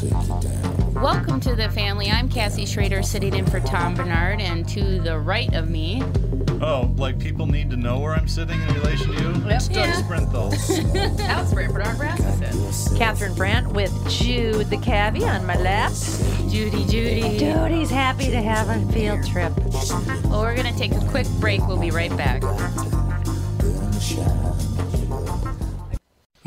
Welcome to the family. I'm Cassie Schrader sitting in for Tom Barnard, and to the right of me, Oh, like people need to know where I'm sitting in relation to you? It's Doug Yeah. Sprinthal. Alex Branford, our Rasmussen. Catherine Brandt with Jude the Cavi on my left. Judy, Judy. Judy's happy to have a field trip. Well, we're going to take a quick break. We'll be right back.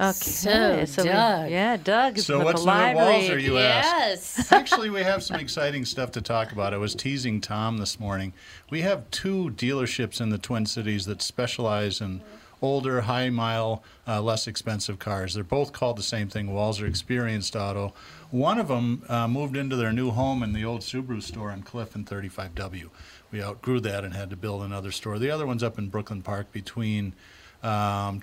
Okay. So, we- Doug. yeah, Doug So what's the new at library. Walser, you ask? Yes. Actually, we have some exciting stuff to talk about. I was teasing Tom this morning. We have two dealerships in the Twin Cities that specialize in older, high mile, uh, less expensive cars. They're both called the same thing, Walser Experienced Auto. One of them uh, moved into their new home in the old Subaru store on Cliff and 35W. We outgrew that and had to build another store. The other one's up in Brooklyn Park between um,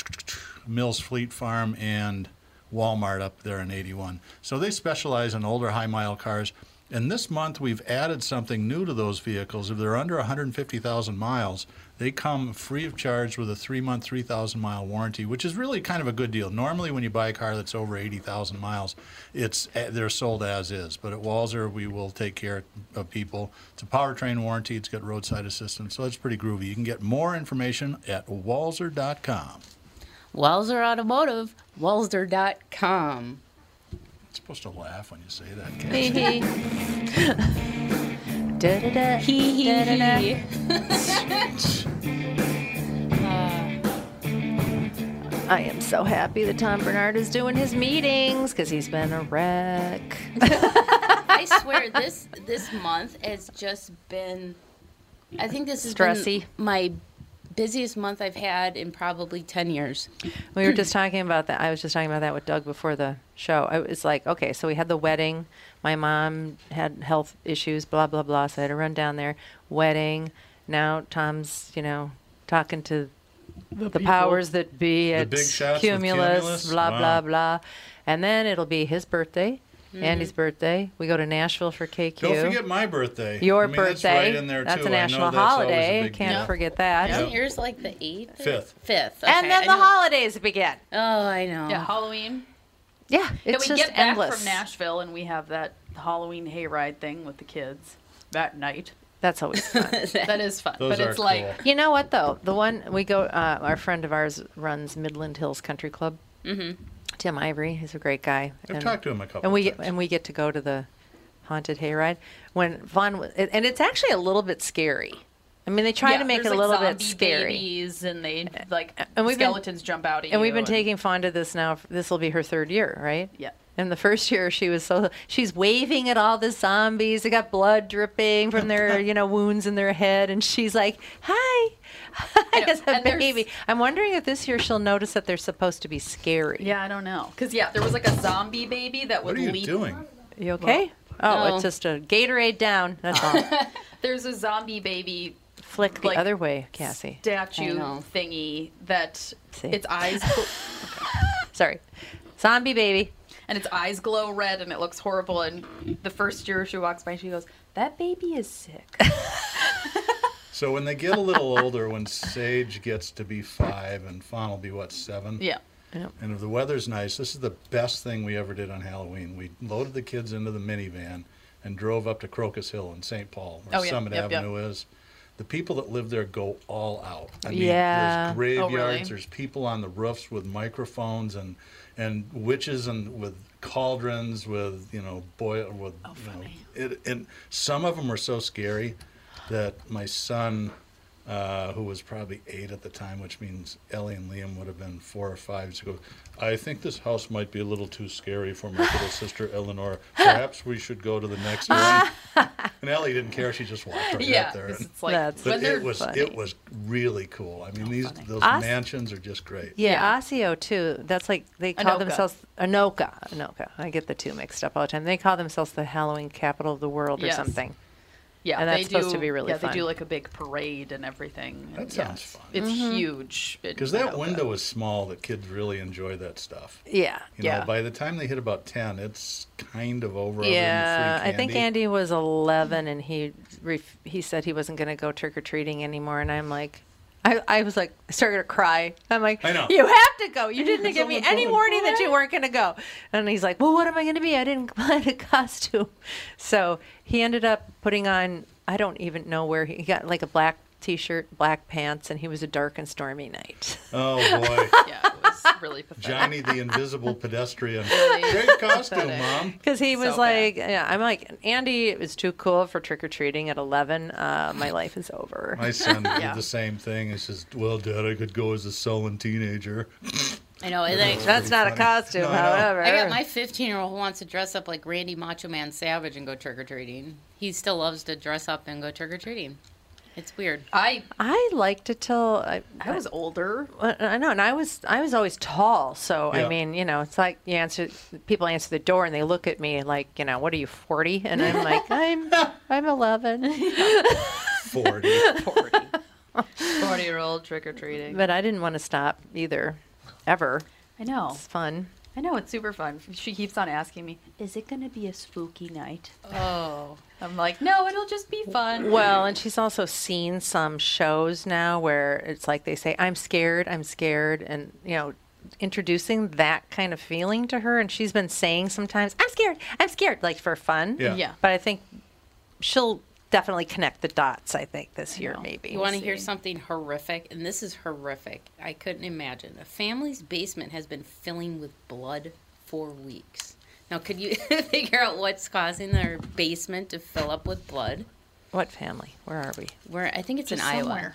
Mills Fleet Farm and Walmart up there in 81. So they specialize in older high mile cars. And this month we've added something new to those vehicles. If they're under 150,000 miles, they come free of charge with a three month, 3,000 mile warranty, which is really kind of a good deal. Normally, when you buy a car that's over 80,000 miles, it's eh, they're sold as is. But at Walser, we will take care of people. It's a powertrain warranty. It's got roadside assistance, so it's pretty groovy. You can get more information at walser.com. Walser Automotive, walser.com. You're supposed to laugh when you say that. Hee Cassie. Hee hee Da-da-da. hee. I am so happy that Tom Barnard is doing his meetings because he's been a wreck. I swear this this month has just been I think this has Stressy. been my busiest month I've had in probably 10 years. We were just talking about that. I was just talking about that with Doug before the show. I was like, okay, so we had the wedding. My mom had health issues, blah blah blah. So I had to run down there. Wedding. Now Tom's, you know, talking to the, powers that be at big Cumulus, Cumulus? blah Wow. blah blah. And then it'll be his birthday, Andy's birthday. We go to Nashville for KQ. Don't forget my birthday. Your I mean, birthday. That's right in there That's too. a I know national that's always a holiday. Can't deal. forget that. Isn't yours like the 8th? Fifth. 5th. And then I the knew- holidays begin. Oh, I know. Yeah, Halloween. Yeah, Yeah, it's we just get back endless. from Nashville and we have that Halloween hayride thing with the kids that night. That's always fun. That is fun. Those but are it's like. You know what though? The one we go, uh, our friend of ours runs Midland Hills Country Club. Mm-hmm. Tim Ivory, he's a great guy. I've talked to him a couple And we get, times. and we get to go to the haunted hayride when Vaughn w- and it's actually a little bit scary. I mean, they try yeah, to make it there's, a like, little bit zombie scary. babies and they like and we've been- skeletons jump out at you. And we've been taking Fonda this now. This will be her third year, right? yeah. And the first year, she was so she's waving at all the zombies. They got blood dripping from their you know wounds in their head, and she's like, "Hi, hi," know, as a and there's- baby. I'm wondering if this year she'll notice that they're supposed to be scary. Yeah, I don't know. Because, yeah, there was like a zombie baby that would What are you leap. doing? You okay? oh, no. it's just a Gatorade down. That's all. There's a zombie baby Flick the Like, other way, Cassie. statue thingy that See? its eyes Sorry, zombie baby. And its eyes glow red and it looks horrible. And the first year she walks by, she goes, "That baby is sick." So when they get a little older, when Sage gets to be five and Fawn will be what seven, yeah. and if the weather's nice, this is the best thing we ever did on Halloween. We loaded the kids into the minivan and drove up to Crocus Hill in St. Paul, where Oh, yeah, Summit yep, yep. Avenue is. The people that live there go all out. I mean, Yeah. there's graveyards. Oh, really? There's people on the roofs with microphones and and witches and with cauldrons with you know boil with Oh, you know, it, and some of them were so scary that my son uh, who was probably eight at the time, which means Ellie and Liam would have been four or five. So goes, I think this house might be a little too scary for my little sister Eleanor. Perhaps we should go to the next one. and Ellie didn't care; she just walked right Yeah. up there. 'cause And, It's like That's but it was funny. it was really cool. I mean, these those Us- mansions are just great. Yeah, Yeah. Osseo too. That's like they call Anoka. themselves Anoka. Anoka. I get the two mixed up all the time. They call themselves the Halloween capital of the world or Yes. something. Yeah, and that's they supposed do, to be really yeah, fun. they do like a big parade and everything. That and sounds yeah, fun. It's Mm-hmm. huge. Because that Anoka. window is small, that kids really enjoy that stuff. Yeah. You Yeah. know, by the time they hit about ten, it's kind of over. other than the Yeah, I think. Andy was 11 and he ref- he said he wasn't going to go trick or treating anymore and I'm like I, I was like I started to cry. I'm like, I know. you have to go. You didn't give me any warning that you weren't going to go. And he's like, well, what am I going to be? I didn't buy a costume. So he ended up putting on. I don't even know where he, he got like a black t-shirt, black pants, and he was a dark and stormy night. Oh boy, Yeah, it was really pathetic. Johnny the Invisible Pedestrian. Really Great costume, pathetic. mom. Because he was So like, yeah, I'm like, Andy it was too cool for trick or treating at 11. Uh, my life is over. My son Yeah. did the same thing. He says, "Well, Dad, I could go as a sullen teenager." I know. And then That's not a costume, No, I however. I got my 15 year old who wants to dress up like Randy Macho Man Savage and go trick or treating. He still loves to dress up and go trick or treating. It's weird. I I liked it till I, I was older. I know, and I was I was always tall, so Yeah. I mean, you know, it's like you answer people answer the door and they look at me like, you know, what are you forty? And I'm like, I'm I'm eleven, Forty. 40. 40 year old trick or treating. but I didn't want to stop either, ever. I know. It's fun. I know. It's super fun. She keeps on asking me, is it going to be a spooky night? Oh. I'm like, no, it'll just be fun. Well, and she's also seen some shows now where it's like they say, "I'm scared, I'm scared," and you know, introducing that kind of feeling to her, and she's been saying sometimes, "I'm scared, I'm scared," like for fun. Yeah. Yeah. But I think she'll definitely connect the dots. I think this year, maybe. You want to hear something horrific? And this is horrific. I couldn't imagine. A family's basement has been filling with blood for weeks. Now, could you figure out what's causing their basement to fill up with blood? What family? Where are we? Where I think it's Just in Iowa.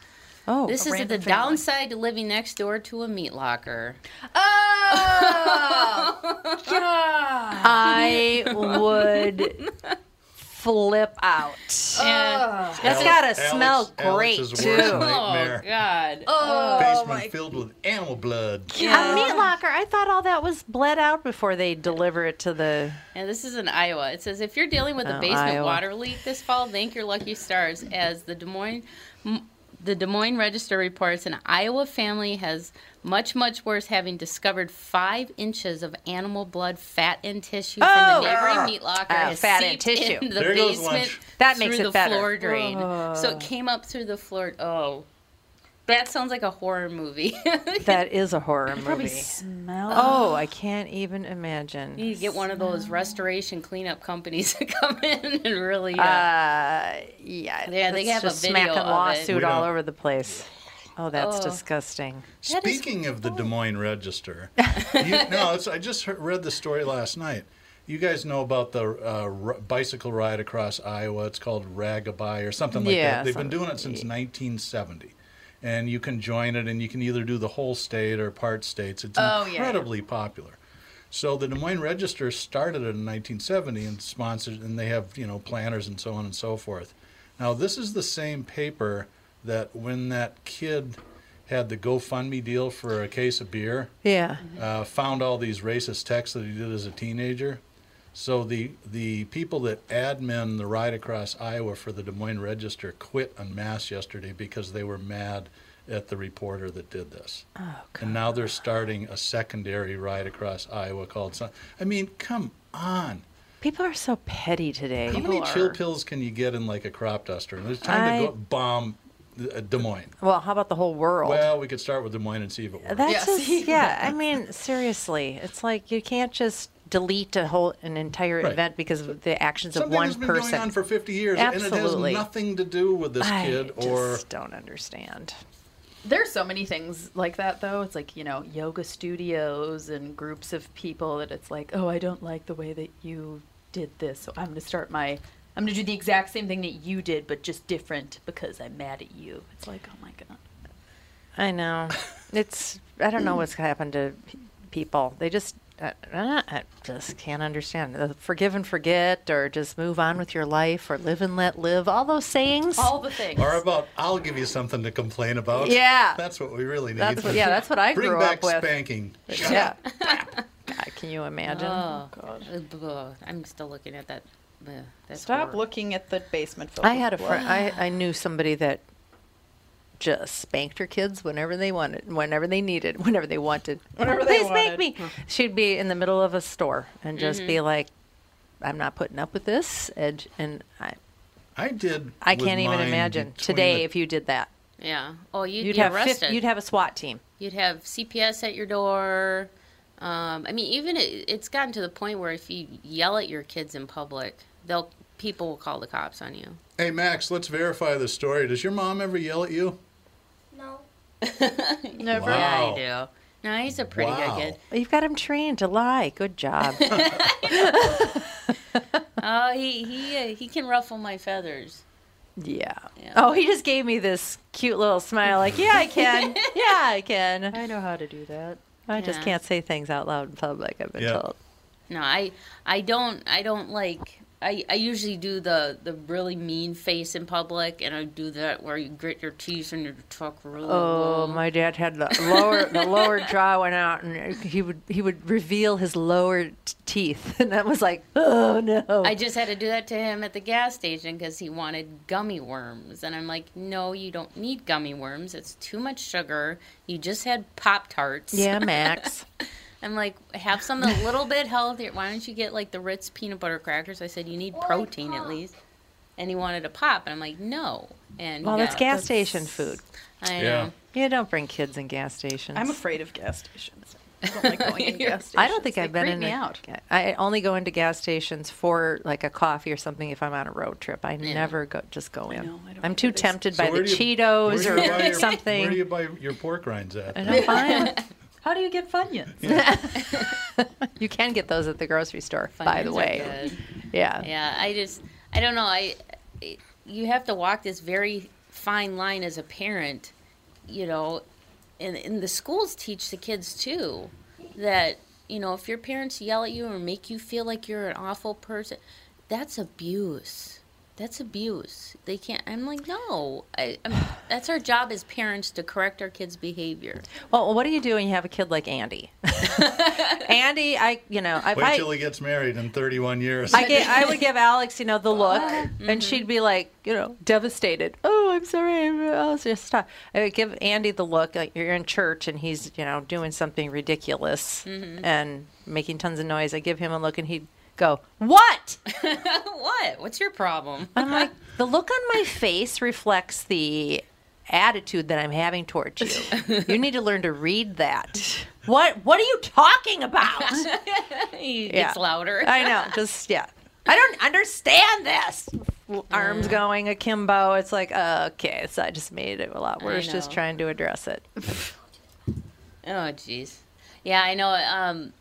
Oh, This is the family. downside to living next door to a meat locker. Oh, God. I would flip out. And, That's gotta Alex- smell Alex great is too. worst oh. God! Oh, oh Basement filled with animal blood. A uh, meat locker. I thought all that was bled out before they deliver it to the. And this is in Iowa. It says if you're dealing with a Oh, basement Iowa. water leak this fall, thank your lucky stars. As the Des Moines, m- the Des Moines Register reports, an Iowa family has much much worse, having discovered five inches of animal blood, fat, and tissue from Oh! the neighboring meat locker. Uh, has fat and seeped tissue. into the There goes basement lunch. That through makes it the better. floor drain. So it came up through the floor. Oh, that sounds like a horror movie. That is a horror Probably movie. smell. Oh, I can't even imagine. You need to get one of those restoration cleanup companies to come in and really. Uh, Uh, yeah. Yeah, they let's have a video smacking of lawsuit all over the place. Oh, that's Oh. disgusting. That is Speaking of the Des Moines Register, you, no, it's, I just heard, read the story last night. You guys know about the uh, r- bicycle ride across Iowa? It's called RAGBRAI or something like Yeah, that. They've been doing it since 1970. And you can join it, and you can either do the whole state or part states. It's Oh, yeah, yeah. incredibly popular. So the Des Moines Register started it in 1970 and sponsored, and they have you know planners and so on and so forth. Now this is the same paper that when that kid had the GoFundMe deal for a case of beer, Yeah. uh, found all these racist texts that he did as a teenager. So the the people that admin the ride across Iowa for the Des Moines Register quit en masse yesterday because they were mad at the reporter that did this. Oh, And now they're starting a secondary ride across Iowa called. Sun- I mean, come on. People are so petty today. How many chill pills can you get in like a crop duster? And it's time to go bomb uh, Des Moines. Well, how about the whole world? Well, we could start with Des Moines and see if it works. That's Yeah, just, yeah. I mean, seriously, it's like you can't just delete a whole an entire Right. event because of the actions of Something one that's been person. going on for 50 years, and it Absolutely. has nothing to do with this I kid or just don't understand. There's so many things like that though. It's like, you know, yoga studios and groups of people that it's like, "Oh, I don't like the way that you did this. So I'm going to start my I'm going to do the exact same thing that you did but just different because I'm mad at you." It's like, "Oh my god." I know. It's I don't know what's happened to p- people. They just I just can't understand. Uh, forgive and forget, or just move on with your life, or live and let live. All those sayings. All the things. or about I'll give you something to complain about. Yeah. that's what we really need. That's what, yeah, that's what I Bring grew up with. Bring back spanking. Yeah. God, can you imagine? Oh, God. I'm still looking at that. Uh, that's Stop horror. looking at the basement. filled I had a friend. I, I knew somebody that just spanked her kids whenever they wanted, whenever they needed, whenever they wanted. Whenever they Please spank me. She'd be in the middle of a store and just be Mm-hmm. like, "I'm not putting up with this," and, and I, I did. I can't even imagine today the- if you did that. Yeah. Oh, you'd, You'd be have fif- arrested. you'd have a SWAT team. You'd have CPS at your door. Um, I mean, even it, it's gotten to the point where if you yell at your kids in public, they'll people will call the cops on you. Hey Max, let's verify the story. Does your mom ever yell at you? No. Never. Yeah, I do. No, he's a pretty Wow. good kid. You've got him trained to lie. Good job. Oh, he he uh, he can ruffle my feathers. yeah. Yeah. Oh, he just gave me this cute little smile. Like, yeah, I can. yeah, I can. I know how to do that. I just can't say things out loud in public. I've been Yeah. told. No, I I don't I don't like I, I usually do the, the really mean face in public, and I do that where you grit your teeth and you talk really Oh, low. my dad had the lower the lower jaw went out, and he would he would reveal his lower t- teeth, and that was like, oh no. I just had to do that to him at the gas station because he wanted gummy worms. And I'm like, no, you don't need gummy worms. It's too much sugar. You just had Pop Tarts. yeah, Max. I'm like, have something a little bit healthier. Why don't you get like the Ritz peanut butter crackers? I said, you need protein at least. And he wanted a pop. And I'm like, no. And well, that's got- gas station food. I Yeah. know. You don't bring kids in gas stations. I'm afraid of gas stations. I don't like going in gas stations. I don't think They I've been in. me a- out. I only go into gas stations for like a coffee or something if I'm on a road trip. I never go just go in. know, I don't I'm too tempted So by the you- Cheetos where do or your- something. Where do you buy your pork rinds at? I know, fine. How do you get Funyuns? you can get those at the grocery store, by the way. good. Yeah. Yeah, I just, I don't know. I, I- you have to walk this very fine line as a parent, you know, and, and the schools teach the kids too that, you know, if your parents yell at you or make you feel like you're an awful person, that's abuse. That's abuse. They can't. I'm like, no. I, I'm, that's our job as parents to correct our kids' behavior. Well, what do you do when you have a kid like Andy? Andy, I, you know, I, Wait I, till he gets married in 31 years. I, get, I would give Alex, you know, the look, uh-huh. and mm-hmm. she'd be like, you know, devastated. Oh, I'm sorry. I'm- oh, I'll just stop. I would give Andy the look, like you're in church and he's, you know, doing something ridiculous mm-hmm. and making tons of noise. I give him a look, and he'd go, "What?" what? What's your problem? I'm like, the look on my face reflects the attitude that I'm having towards you. You need to learn to read that. What What are you talking about? he Yeah. louder. I know. Just yeah. I don't understand this. Arms going akimbo. It's like uh, okay, so I just made it a lot worse just trying to address it. Oh, jeez. Yeah, I know. Um,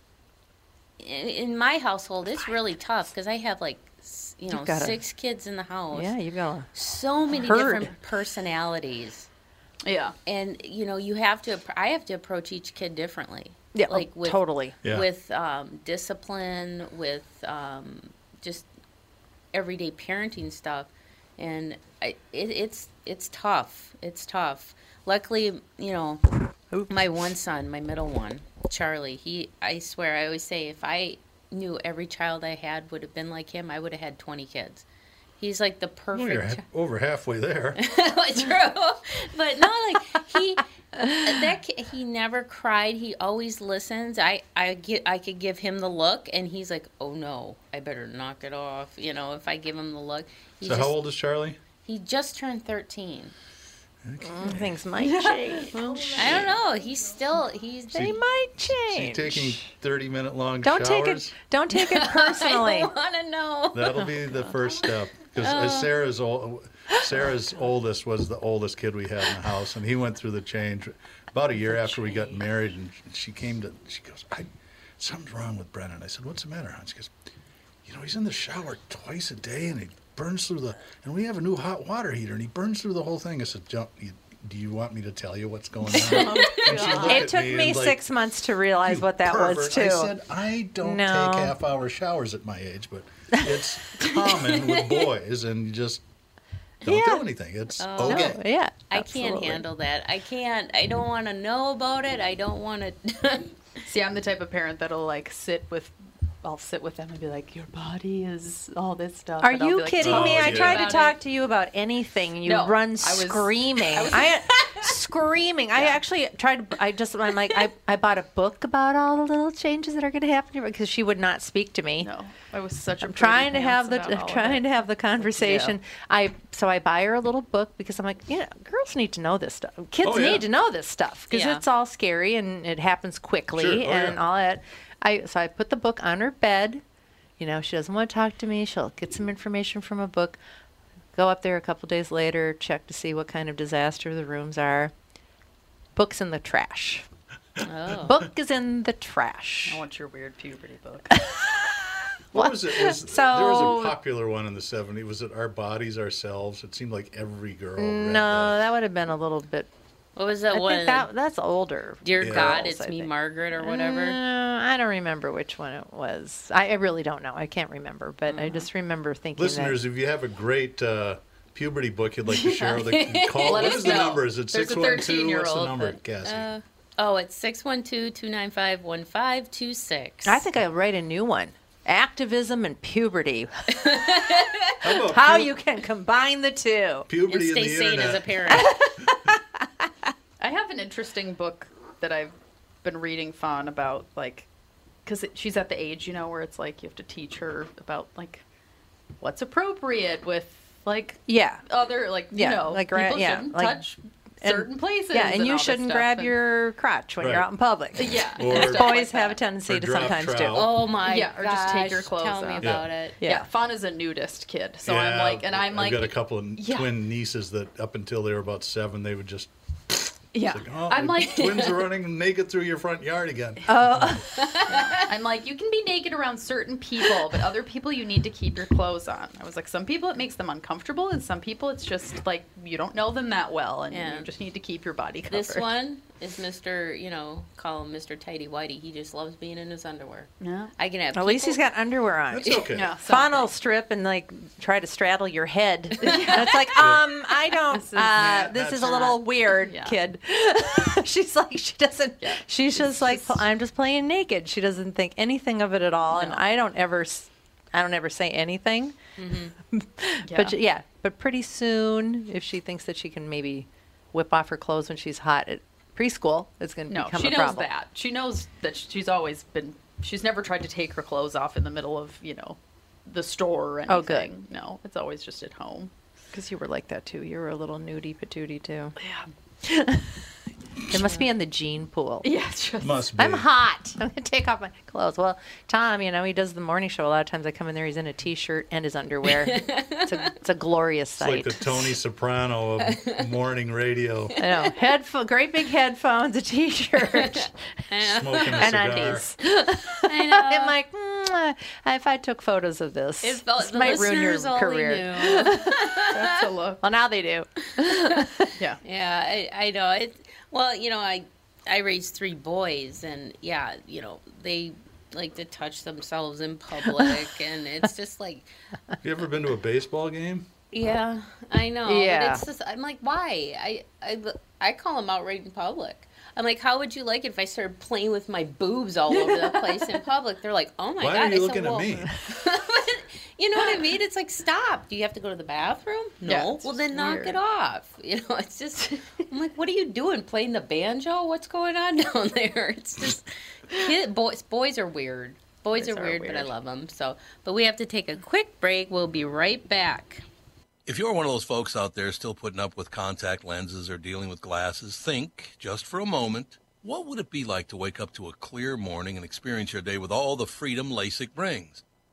in, in my household, it's really tough because I have like, you know, You've got a- six kids in the house. Yeah, you've got So many Herd. different personalities, yeah. and you know, you have to. I have to approach each kid differently. Yeah, oh, like with totally. Yeah. with um, discipline, with um, just everyday parenting stuff, and I, it, it's it's tough. It's tough. Luckily, you know, my one son, my middle one, Charlie. He, I swear, I always say, if I knew every child I had would have been like him, I would have had twenty kids. He's like the Well, you're perfect. ha- over halfway there. True, but no, like he that he never cried. He always listens. I I get I could give him the look, and he's like, "Oh no, I better knock it off." You know, if I give him the look, so just, how old is Charlie? He just turned thirteen. Things might change. I don't know. He's still he's they might Is he change. taking 30 minute long don't take it. Don't take it personally. I want to know. That'll be the first step because uh, Oh. Sarah's old, Sarah's oldest was the oldest kid we had in the house, and he went through the change about a year after we got married. And she came to, she goes, I, "Something's wrong with Brennan." I said, "What's the matter?" hon?" She goes, "You know, he's in the shower twice a day, and he burns through the, and we have a new hot water heater, and he burns through the whole thing." I said, "Don't you?" Do you want me to tell you what's going on? Oh, and she looked It took me me like, six months to realize what that was too. I said, I don't No. take half hour showers at my age, but it's common with boys, and you just don't Yeah. do anything. It's Oh. okay. No, yeah, I can't handle that. I can't. I don't want to know about it. I don't want to. See, I'm the type of parent that'll like sit with, I'll sit with them and be like, "Your body is all this stuff." Are you like, kidding Oh, me? I tried to talk to you about anything. and You No, run I was- screaming. I, screaming. I actually tried. I just. I'm like. I, I bought a book about all the little changes that are going to happen to her because she would not speak to me. No, I was such a. I'm trying to have the pants about trying to have the conversation. I so I buy her a little book because I'm like, yeah, girls need to know this stuff. Kids Oh, yeah. need to know this stuff because Yeah. it's all scary and it happens quickly Sure. Oh, and yeah. all that. I so I put the book on her bed. You know, she doesn't want to talk to me. She'll get some information from a book. Go up there a couple days later, check to see what kind of disaster the rooms are. Book's in the trash. oh. Book is in the trash. I want your weird puberty book. What was it? Was, So- there was a popular one in the '70s. Was it Our Bodies, Ourselves? It seemed like every girl. read No, that. that would have been a little bit. What was that I one? think that that's older. Dear Yeah. God, it's I me, think. Margaret, or whatever. Uh, I don't remember which one it was. I, I really don't know. I can't remember, but I just remember thinking Listeners, that. if you have a great uh, puberty book you'd like to share with the call, Let what us the number? Is it There's a 612? What's the 13-year-old number, that- Cassie? Uh, oh, it's 612-295-1526. I think I'll write a new one. Activism and puberty. How How pu- you can combine the two. and puberty stay and the sane internet? as a parent. I have an interesting book that I've been reading Fawn about, like, because she's at the age, you know, where it's like you have to teach her about like what's appropriate with like Yeah. other like Yeah, you know like gra- people yeah, shouldn't like- touch and- certain places. Yeah, and all you shouldn't grab and- your crotch when you're out in public. yeah. Or- Boys like have a tendency to drop sometimes do. trowel. Oh my Yeah, or just take your clothes Tell me off. about it. Yeah. Yeah. Fawn is a nudist kid, so I'm like, and I'm I've like, got a couple of Yeah. twin nieces that up until they were about seven, they would just yeah, like, oh, I'm like, twins are running naked through your front yard again. Oh. I'm like, you can be naked around certain people, but other people you need to keep your clothes on. I was like, some people it makes them uncomfortable, and some people it's just like you don't know them that well, and Yeah. you just need to keep your body covered. This one is Mr. You know, call him Mr. Tidy Whitey. He just loves being in his underwear. Yeah. I can have. At least he's got underwear on. That's okay. Yeah. Funnel strip and like try to straddle your head. It's like, um, I don't. This is- uh, Yeah, this is a little weird, Yeah. kid. She's like, she doesn't. Yeah. She's just like, I'm just playing naked. She doesn't think anything of it at all, and I don't ever. s- I don't ever say anything. But yeah, but pretty soon, if she thinks that she can maybe whip off her clothes when she's hot at preschool, it's going to no, become she a knows that. She knows that she's always been. She's never tried to take her clothes off in the middle of you know, the store or anything. Oh, good. No, it's always just at home. Because you were like that too. You were a little nudie patootie too. Yeah. It must be in the gene pool. Yeah. Must be. I'm hot. I'm gonna take off my clothes. Well, Tom, you know, he does the morning show. A lot of times I come in there, he's in a t-shirt and his underwear. it's, a, it's a glorious sight. It's like the Tony Soprano of morning radio, I know. Headphone, great big headphones, a t-shirt, smoking a and cigar. undies. I know. I'm like, mm, if I took photos of this, If the, this the might ruin your career. That's a look. Well, now they do. Yeah. Yeah, I, I know it. Well, you know, I I raised three boys, and yeah, you know they like to touch themselves in public, and it's just like, Have You ever been to a baseball game? yeah, I know. Yeah. But it's just I'm like, why? I I I call them out right in public. I'm like, how would you like it if I started playing with my boobs all over the place in public? They're like, oh my Why god. are I you said, looking "Well, at me? you know what I mean? It's like, stop. Do you have to go to the bathroom? No. Yeah, well, then just knock weird. it off. You know, it's just, I'm like, what are you doing? Playing the banjo? What's going on down there? It's just, kid, boys, boys are weird. Boys, Boys are, are weird, but I love them. So, but we have to take a quick break. We'll be right back. If you're one of those folks out there still putting up with contact lenses or dealing with glasses, think just for a moment what would it be like to wake up to a clear morning and experience your day with all the freedom LASIK brings?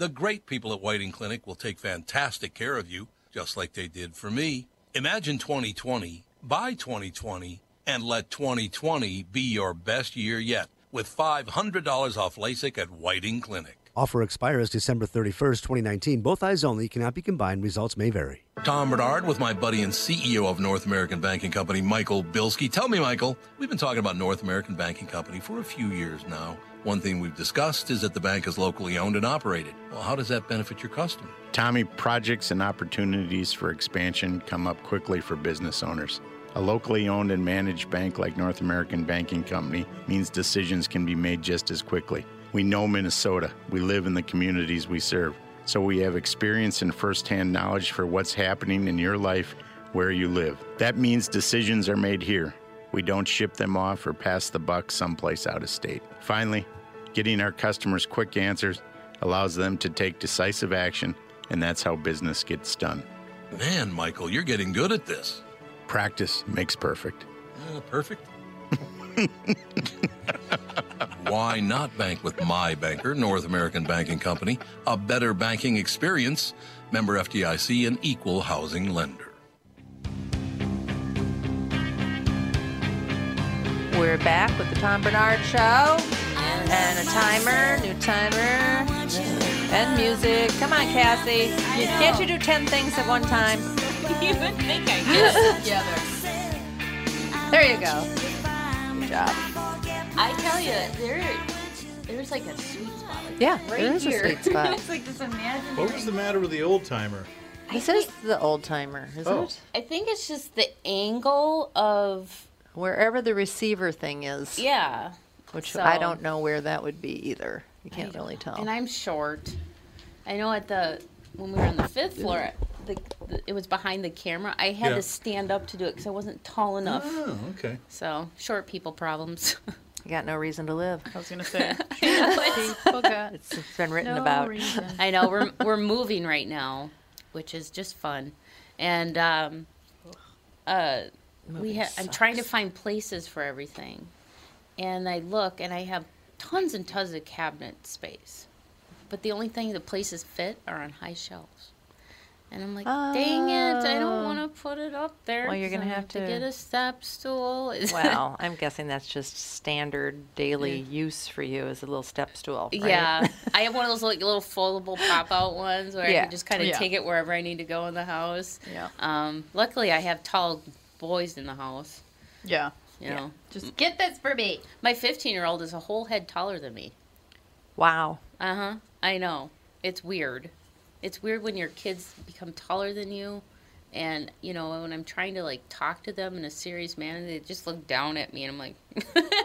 The great people at Whiting Clinic will take fantastic care of you, just like they did for me. Imagine 2020, buy 2020, and let 2020 be your best year yet with $500 off LASIK at Whiting Clinic. Offer expires December 31st, 2019. Both eyes only cannot be combined. Results may vary. Tom Barnard with my buddy and CEO of North American Banking Company, Michael Bilski. Tell me, Michael, we've been talking about North American Banking Company for a few years now. One thing we've discussed is that the bank is locally owned and operated. Well, how does that benefit your customer? Tommy, projects and opportunities for expansion come up quickly for business owners. A locally owned and managed bank like North American Banking Company means decisions can be made just as quickly. We know Minnesota. We live in the communities we serve. So we have experience and firsthand knowledge for what's happening in your life where you live. That means decisions are made here. We don't ship them off or pass the buck someplace out of state. Finally, getting our customers quick answers allows them to take decisive action, and that's how business gets done. Man, Michael, you're getting good at this. Practice makes perfect. Uh, perfect. Why not bank with my banker, North American Banking Company? A better banking experience. Member FDIC, and equal housing lender. We're back with the Tom Barnard Show. And a timer, new timer, and music. Come on, Cassie. Can't you do 10 things at one time? you would think I could. Together. There you go. Good job. I tell you, there, there's like a sweet spot. Like Yeah, right there is here. a sweet spot. It's like this imaginary. What was the matter with the old timer? This is the old timer, isn't Oh. it? I think it's just the angle of Wherever the receiver thing is, yeah. which so- I don't know where that would be either. You can't really tell. And I'm short. I know at the when we were on the fifth floor, the, the, it was behind the camera. I had Yeah. to stand up to do it because I wasn't tall enough. Oh, okay. So short people problems. You got no reason to live. I was gonna say. It's- People got It's been written no about. reason. I know we're we're moving right now, which is just fun, and um, uh, we ha- I'm trying to find places for everything, and I look and I have tons and tons of cabinet space, but the only thing the places fit are on high shelves. And I'm like, dang it! I don't Oh. want to put it up there. Well, you're 'cause gonna I have to- get a step stool. Well, I'm guessing that's just standard daily use for you as a little step stool. Right? Yeah, I have one of those like little foldable pop out ones where I Yeah. can just kind of Yeah. take it wherever I need to go in the house. Yeah. Um, luckily, I have tall boys in the house. Yeah. You know, Just get this for me. my 15 year old is a whole head taller than me. Wow. Uh huh. I know. It's weird. It's weird when your kids become taller than you. And, you know, when I'm trying to, like, talk to them in a serious manner, they just look down at me. And I'm like,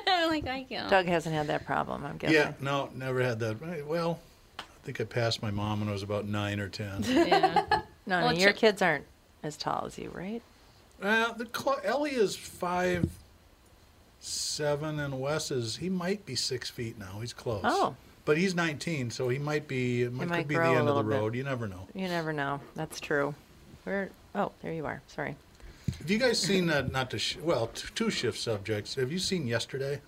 I'm like, I can't. Doug hasn't had that problem, I'm guessing. Yeah, no, never had that. Right, Well, I think I passed my mom when I was about nine or ten. Yeah. No, Well, no, your Chip- kids aren't as tall as you, right? Uh, the cl- Ellie is five seven, and Wes is he might be six feet now. He's close. Oh. but he's 19, so he might be. It might, might could be the end of the little bit. road. You never know. You never know. That's true. Where? Oh, there you are. Sorry. Have you guys seen that? Not to sh- well, t- two shift subjects. Have you seen yesterday?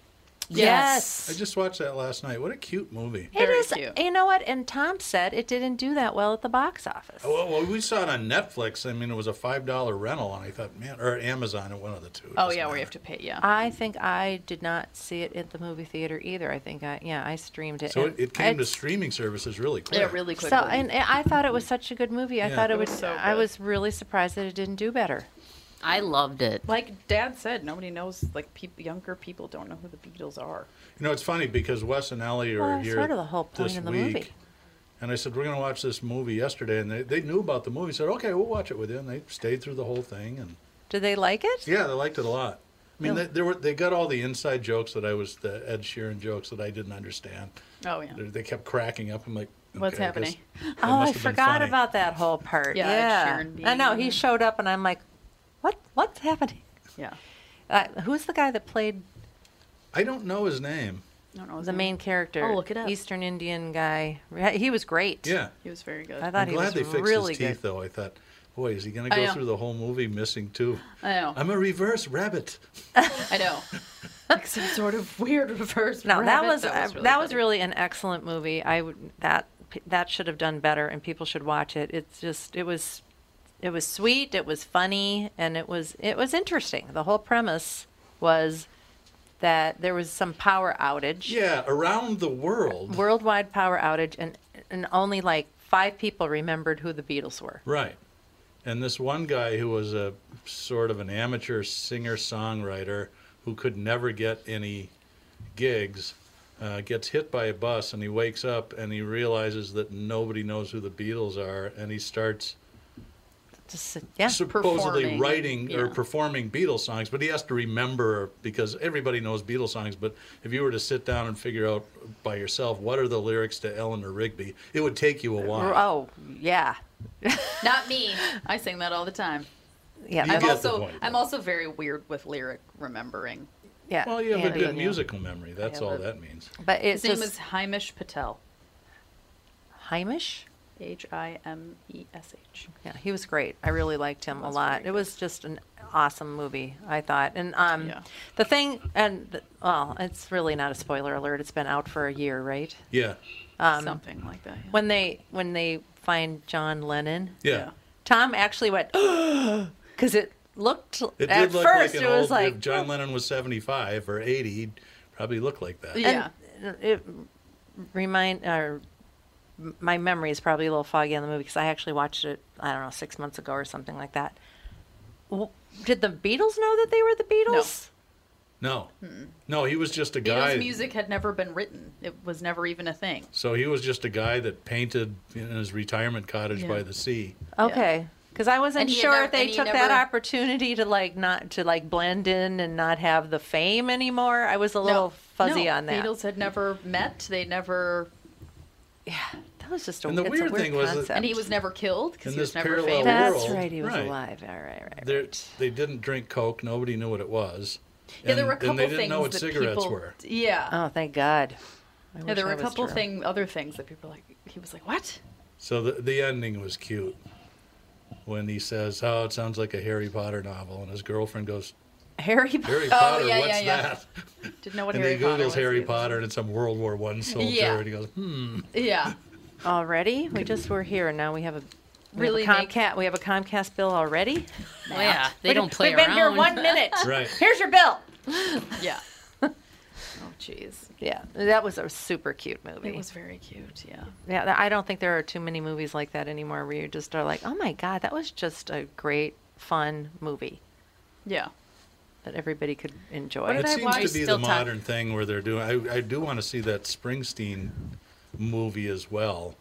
Yes. I just watched that last night. What a cute movie. It is. You know what? And Tom said it didn't do that well at the box office. Oh, well, we saw it on Netflix. I mean, it was a five dollar rental, and I thought, man, or Amazon, or one of the two. Oh yeah, where you have to pay. Yeah. I think I did not see it at the movie theater either. I think I yeah I streamed it. So it, it came to streaming services really quick. Yeah, really quickly. So and and I thought it was such a good movie. I Yeah. thought it, It was was. so I was really surprised that it didn't do better. I loved it. Like Dad said, nobody knows. Like peop younger people don't know who the Beatles are. You know, it's funny because Wes and Ellie are Well, here sort of the whole point this of the week, movie. and I said we're going to watch this movie yesterday, and they, they knew about the movie. Said okay, we'll watch it with you, and they stayed through the whole thing, and Did they like it? yeah, they liked it a lot. I mean, Yeah. they, they were they got all the inside jokes that I was the Ed Sheeran jokes that I didn't understand. Oh yeah. They, they kept cracking up. I'm like, What's okay, I happening? guess that Oh, I must have been forgot about that whole part. Yeah, Yeah, I know. He showed up, and I'm like, "What? What's happening?" Yeah. Uh, who's the guy that played I don't know his name. I don't know. his the name. main character? I'll look it up. Eastern Indian guy. He was great. Yeah, He was very good. I thought I'm he glad was they fixed really his teeth good. though. I thought, boy, is he going to I go know. through the whole movie missing too? I know. I'm a reverse rabbit. I know. like some sort of weird reverse. No, that rabbit. was uh, that that was was really, really, funny. an excellent movie. I would that that should have done better, and people should watch it. It's just it was it was sweet, it was funny, and it was it was interesting. The whole premise was that there was some power outage, Yeah, around the world. worldwide power outage, and and only like five people remembered who the Beatles were. Right. And this one guy who was a sort of an amateur singer songwriter who could never get any gigs uh, gets hit by a bus and he wakes up and he realizes that nobody knows who the Beatles are and he starts Just yeah, supposedly Performing, writing or performing Beatles songs, but he has to remember because everybody knows Beatles songs. But if you were to sit down and figure out by yourself what are the lyrics to Eleanor Rigby, it would take you a while. oh yeah, Not me. I sing that all the time. yeah. You I'm also point, I'm also very weird with lyric remembering. yeah. Well, you have Anna a good and you. musical memory. That's all but- that means. but it's His name is Himesh Patel. Himesh. H I M E S H. Yeah, he was great. I really liked him a lot. It was just an awesome movie, I thought. And um, Yeah. the thing, and the, well, it's really not a spoiler alert. It's been out for a year, right? Yeah. Um, Something like that. yeah. When they when they find John Lennon, Yeah. Tom actually went because it looked It at did look first like an it was old. like if John Lennon was seventy-five or eighty, he'd probably look like that. Yeah. it remind or my memory is probably a little foggy on the movie because I actually watched it I don't know six months ago or something like that. W- Did the Beatles know that they were the Beatles? No, hmm. no, he was just a guy. Beatles music had never been written. It was never even a thing. So he was just a guy that painted in his retirement cottage Yeah. by the sea. Okay. Because I wasn't And he sure never- if they and he took that never- opportunity to like not to like blend in and not have the fame anymore. I was a little fuzzy no, on that. The Beatles had never met. They never, Yeah, that was just a, And the it's a weird weird thing was that- concept. and he was never killed because he was never parallel famous. That's world, right. He was right. alive. All right, right, They're- right. They didn't drink Coke. Nobody knew what it was. Yeah, there were a couple and they didn't things know what that cigarettes people, were. Yeah, Oh, thank God. I yeah, there were that a couple thing, other things that people were like. He was like, "What?" So the the ending was cute. When he says, "Oh, it sounds like a Harry Potter novel," and his girlfriend goes, Harry. "Harry Oh, yeah, what's yeah, yeah. that?" Didn't know what and Harry he googles was Harry either. Potter, and it's some World War One soldier, Yeah. and he goes, "Hmm." Yeah, Already? We just were here, and now we have a we Really have a make- Comcast. We have a Comcast bill already. Well, yeah, they We- don't play We've been here one minute. Right. Here's your bill. yeah. oh, jeez. Yeah, that was a super cute movie. It was very cute. Yeah. Yeah, I don't think there are too many movies like that anymore where you just are like, oh my god, that was just a great, fun movie Yeah. That everybody could enjoy. What It seems watch? to be Still the talk- modern thing where they're doing. I, I do want to see that Springsteen movie as well.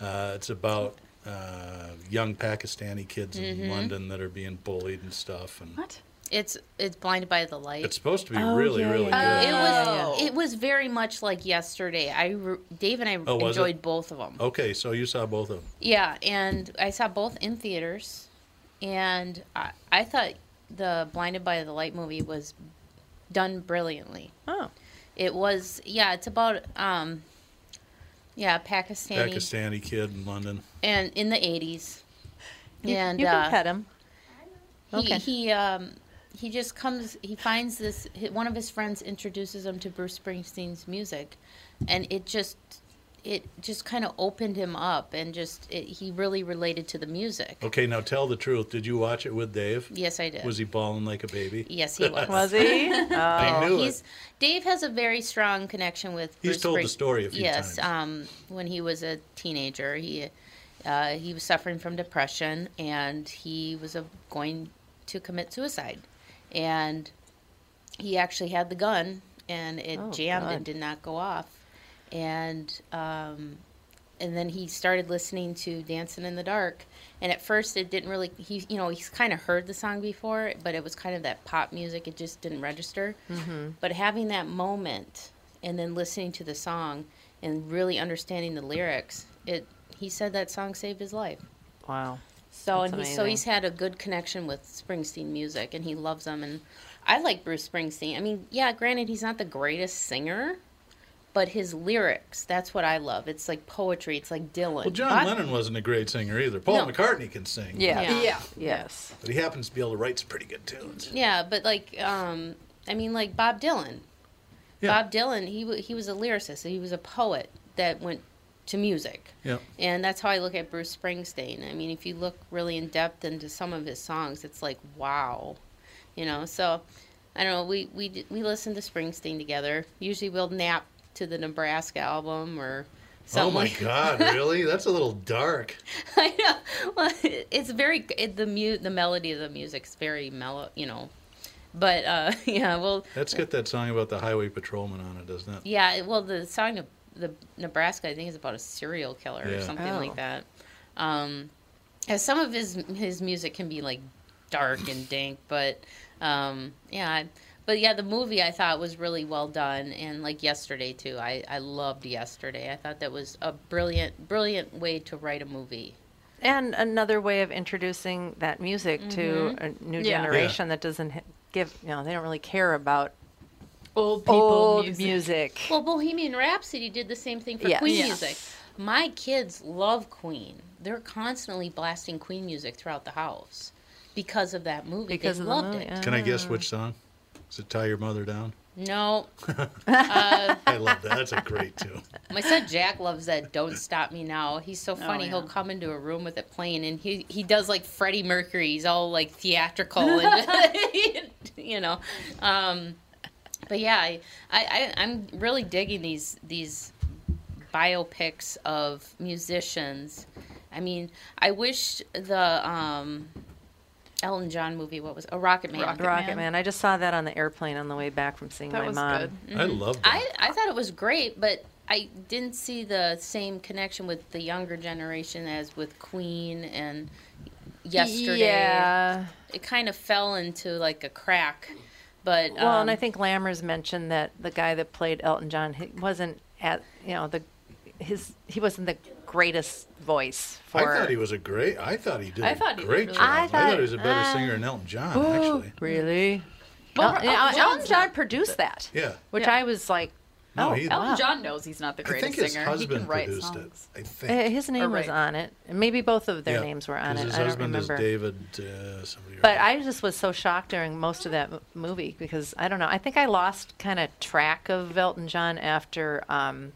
Uh, it's about uh, young Pakistani kids Mm-hmm. in London that are being bullied and stuff, and What? It's it's blinded by the light. it's supposed to be Oh, really, yeah, really yeah, good. it was Oh. it was very much like yesterday. I re- Dave and I Oh, was it? enjoyed both of them. Okay, so you saw both of them. Yeah, and I saw both in theaters, and I, I thought the Blinded by the Light movie was done brilliantly. Oh, It was yeah, it's about um, yeah, Pakistani, Pakistani kid in London. and in the eighties, you, and you uh, can pet him. he Okay. he um he just comes. He finds this. One of his friends introduces him to Bruce Springsteen's music, and it just it just kind of opened him up, and just it, he really related to the music. Okay, now tell the truth. Did you watch it with Dave? Yes, I did. Was he bawling like a baby? Yes, he was. Was he? I Oh. knew He's it. Dave has a very strong connection with. He's Bruce told the story a few yes, times. um, when he was a teenager, he uh, he was suffering from depression, and he was uh, going to commit suicide, and he actually had the gun, and it Oh, jammed God. and did not go off, and um, and then he started listening to Dancing in the Dark. And at first, it didn't really. He, you know, he's kind of heard the song before, but it was kind of that pop music. It just didn't register. Mhm. But having that moment, and then listening to the song, and really understanding the lyrics, it. He said that song saved his life. Wow. So That's and he, so he's had a good connection with Springsteen music, and he loves them. And I like Bruce Springsteen. I mean, yeah, granted, he's not the greatest singer, but his lyrics—that's what I love. It's like poetry. It's like Dylan. Well, John Bob- Lennon wasn't a great singer either. Paul No. McCartney can sing. Yeah. Yeah. Yes. But he happens to be able to write some pretty good tunes. Yeah, but like, um, I mean, like Bob Dylan. Yeah. Bob Dylan, he he was a lyricist. He was a poet that went to music. Yeah. And that's how I look at Bruce Springsteen. I mean, if you look really in depth into some of his songs, it's like wow, you know. So I don't know. We we we listen to Springsteen together. Usually we'll nap to the Nebraska album or something. Oh my God, really? That's a little dark. I know. Well, it's very it, the mu- the melody of the music's very mellow, you know. But uh, yeah, well, That's got that song about the highway patrolman on it, doesn't it? yeah, well, the song of the Nebraska, I think, is about a serial killer or something Oh. like that. Um, and some of his his music can be like dark and dank, but um, yeah, I, but yeah, the movie I thought was really well done, and like yesterday too, I I loved yesterday. I thought that was a brilliant brilliant way to write a movie. And another way of introducing that music to mm-hmm. a new Yeah. generation that doesn't give, you know, they don't really care about Old people old music. music. Well, Bohemian Rhapsody did the same thing for Yes. Queen Yes. music. My kids love Queen. They're constantly blasting Queen music throughout the house because of that movie. Because they of the loved movie, it. Can I guess which song? Is it Tie Your Mother Down? No, I love that. That's a great tune. my son Jack loves that "Don't Stop Me Now." He's so Oh, funny. yeah. He'll come into a room with it playing, and he he does like Freddie Mercury. He's all like theatrical, and you know. Um, but yeah, I, I I- I'm really digging these these biopics of musicians. I mean, I wish the um, Elton John movie. What was a Rocket Man? Rocket Rocket Man. Man. I just saw that on the airplane on the way back from seeing That my was mom. good. I love that. I, I thought it was great, but I didn't see the same connection with the younger generation as with Queen and yesterday. Yeah. It kind of fell into like a crack. But Well, and I um, think Lammers mentioned that the guy that played Elton John he wasn't at you know the his he wasn't the greatest voice for. I thought he was a great. I thought he did I a thought he did great really job. well. I I thought, thought- he was a better uh, singer than Elton John, actually. really. Well, El- Elton Elton John not produced that, Yeah. which Yeah. I was like, No, oh, he- Elton wow. John knows he's not the greatest I think his singer. He husband can write produced songs. it. I Uh, think. His name Or was on it, and maybe both of their Yeah, names were on it. His I don't husband remember. is David. Uh, somebody. But I just was so shocked during most of that m- movie because I don't know. I think I lost kind of track of Elton John after um,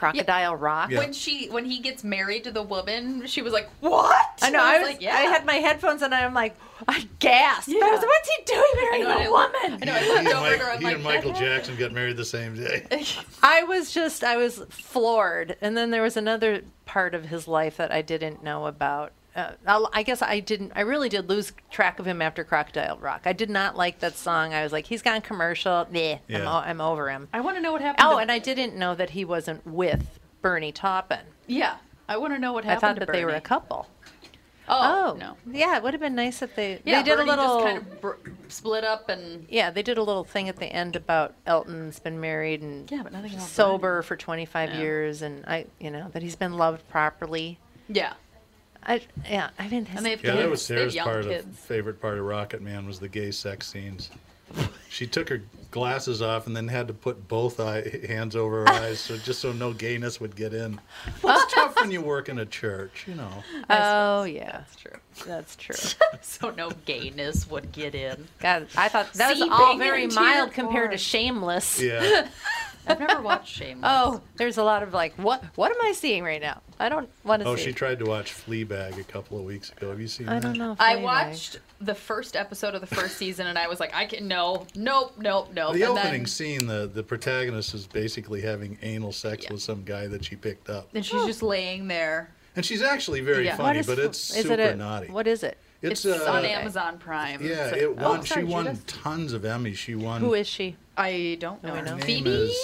Crocodile Rock. Yeah. When she when he gets married to the woman, she was like, "What?" I know. I was. like, "Yeah." I had my headphones and I'm like, I gasped. I was, Yeah. what's he doing marrying I know, woman? I know. I he looked over Mike- at her. I'm he like, and Michael Jackson got married the same day. I was just, I was floored. And then there was another part of his life that I didn't know about. Uh, I'll- guess I didn't, I really did lose track of him after Crocodile Rock. I did not like that song. I was like, he's gone commercial. Nah, I'm, o- I'm over him. I want to know what happened. Oh, to- and I didn't know that he wasn't with Bernie Taupin. yeah, I want to know what happened. I happened. thought to that they were a couple. Oh, no. Yeah, it would have been nice if they, Yeah, they did Bernie a little. just kind of br- split up and Yeah, they did a little thing at the end about Elton's been married and Yeah, but nothing about sober for 25 Yeah. years, and I, you know, that he's been loved properly. yeah. I, yeah, I mean, And they have Yeah, that kids. was Sarah's young part of favorite part of Rocket Man was the gay sex scenes. She took her glasses off and then had to put both eye, hands over her eyes, so just so no gayness would get in. What's tough when you work in a church, you know. Oh yeah, That's true. that's true. So no gayness would get in. God, I thought that was all very mild your compared to. Shameless. Yeah. I've never watched Shameless. Oh, there's a lot of like, what? What am I seeing right now? I don't want to see. Oh, see. she tried to watch Fleabag a couple of weeks ago. Have you seen I that? don't know. I Fleabag. watched the first episode of the first season and I was like, I can no, nope, nope, nope. The and opening then, scene, the, the protagonist is basically having anal sex Yeah. with some guy that she picked up. then she's just laying there. And she's actually very Yeah. Funny, is but it's is super it a, naughty. What is it? It's, It's, uh, on Amazon Prime. Yeah, It's like- it oh, sorry, she won Judith. tons of Emmys. She won. Who is she? I don't know. Her name Phoebe. is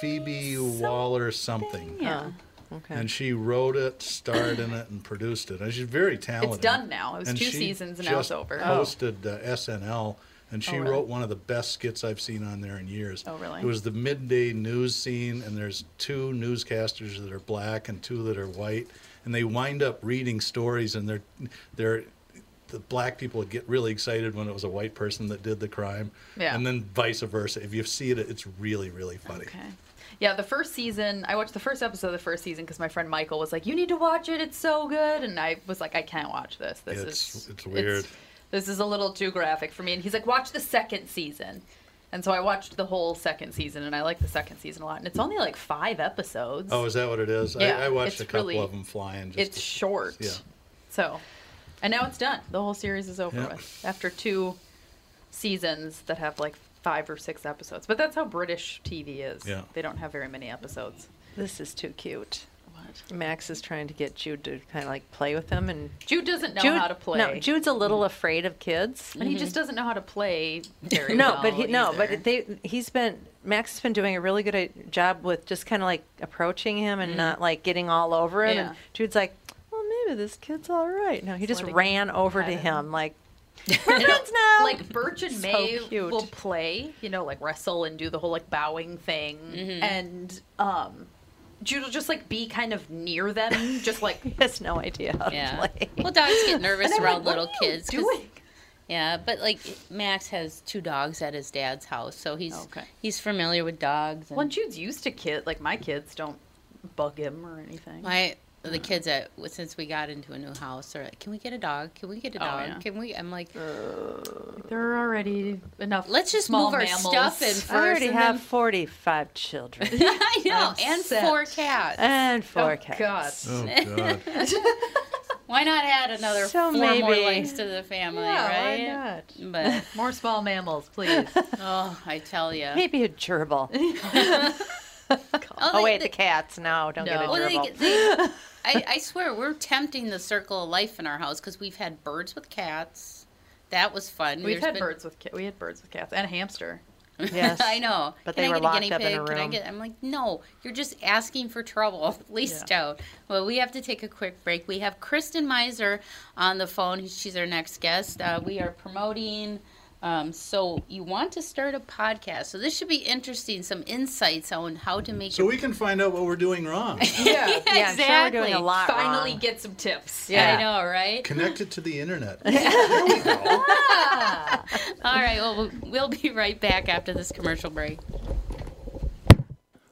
Phoebe Waller something. Yeah. Okay. And she wrote it, starred in it, and produced it. And she's very talented. It's done now. It was And two seasons and now it's just over. Hosted uh, SNL, and she Oh, really? wrote one of the best skits I've seen on there in years. Oh, really? It was the midday news scene, and there's two newscasters that are black and two that are white, and they wind up reading stories, and they're they're the black people would get really excited when it was a white person that did the crime, Yeah. and then vice versa. If you see it, it's really really funny. Okay. Yeah, the first season, I watched the first episode of the first season because my friend Michael was like, "You need to watch it. It's so good." And I was like, "I can't watch this. This It's- is it's weird. this is a little too graphic for me." And he's like, "Watch the second season." And so I watched the whole second season, and I like the second season a lot. And it's only like five episodes. Oh, is that what it is? Yeah, I, I watched a couple really- of them flying. Just it's to- short. Yeah. So, and now it's done. The whole series is over Yeah. with after two seasons that have like five or six episodes. But that's how British TV is. Yeah. They don't have very many episodes. This is too cute. What? Max is trying to get Jude to kind of like play with him, and Jude doesn't know Jude, how to play. No, Jude's a little mm-hmm. afraid of kids. and he just mm-hmm. doesn't know how to play very no, well but he, no, but they he's been Max has been doing a really good uh, job with just kind of like approaching him and mm-hmm. not like getting all over him. Yeah. And Jude's like, well, maybe this kid's all right. No, he just letting ran over to him. him like, we're friends now. like Birch and So May cute. will play, you know, like wrestle and do the whole like bowing thing, and um, Jude will just like be kind of near them, just like he has no idea how Yeah. to play. Well, dogs get nervous around like, little are you kids. 'cause- doing? Yeah, but like Max has two dogs at his dad's house, so he's Okay. he's familiar with dogs. And Well, Jude's used to kid like my kids don't bug him or anything. my the kids at since we got into a new house are like, can we get a dog? Can we get a Oh, dog? yeah. Can we? I'm like, there are already enough. let's just small move our mammals. stuff in first. I already and have then- 45 children I know, I'm and set. four cats. and four Oh, cats. Oh God. Why not add another So four more maybe- legs to the family, Yeah, right? why not? But More small mammals, please. oh, I tell you. Maybe a gerbil. Oh, oh they- wait, they- the cats. No, don't get a No. Well, they, they, I, I swear, we're tempting the circle of life in our house because we've had birds with cats. That was fun. We've There's had been- birds with ca- we had birds with cats and a hamster. Yes. I know. But Can they I were get locked a guinea up in pig? a Can I get? I'm like, no. You're just asking for trouble. Least out. Well, we have to take a quick break. We have Kristen Meiser on the phone. She's our next guest. Uh, we are promoting. Um, so you want to start a podcast? So this should be interesting. Some insights on how to make. So we can find out what we're doing wrong. Yeah, Yeah, I'm sure we're doing a exactly. lot Finally, wrong. get some tips. Yeah, I know, right? Connect it to the internet. All right. Well, we'll- we'll be right back after this commercial break.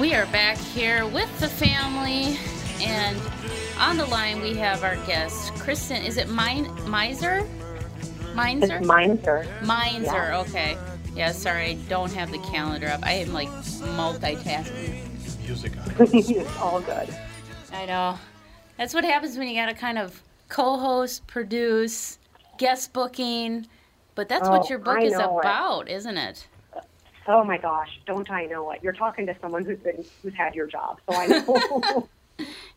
We are back here with the family, and on the line we have our guest, Kristen. Is it Min- Miser? Miser? It's Meinzer. Miser, Yeah. okay. Yeah, sorry, I don't have the calendar up. I am like multitasking. Music on. it's all good. I know. That's what happens when you got to kind of co-host, produce, guest booking. But that's Oh, what your book I is about, isn't it? Oh my gosh, don't I know it? You're talking to someone who's been who's had your job, so I know.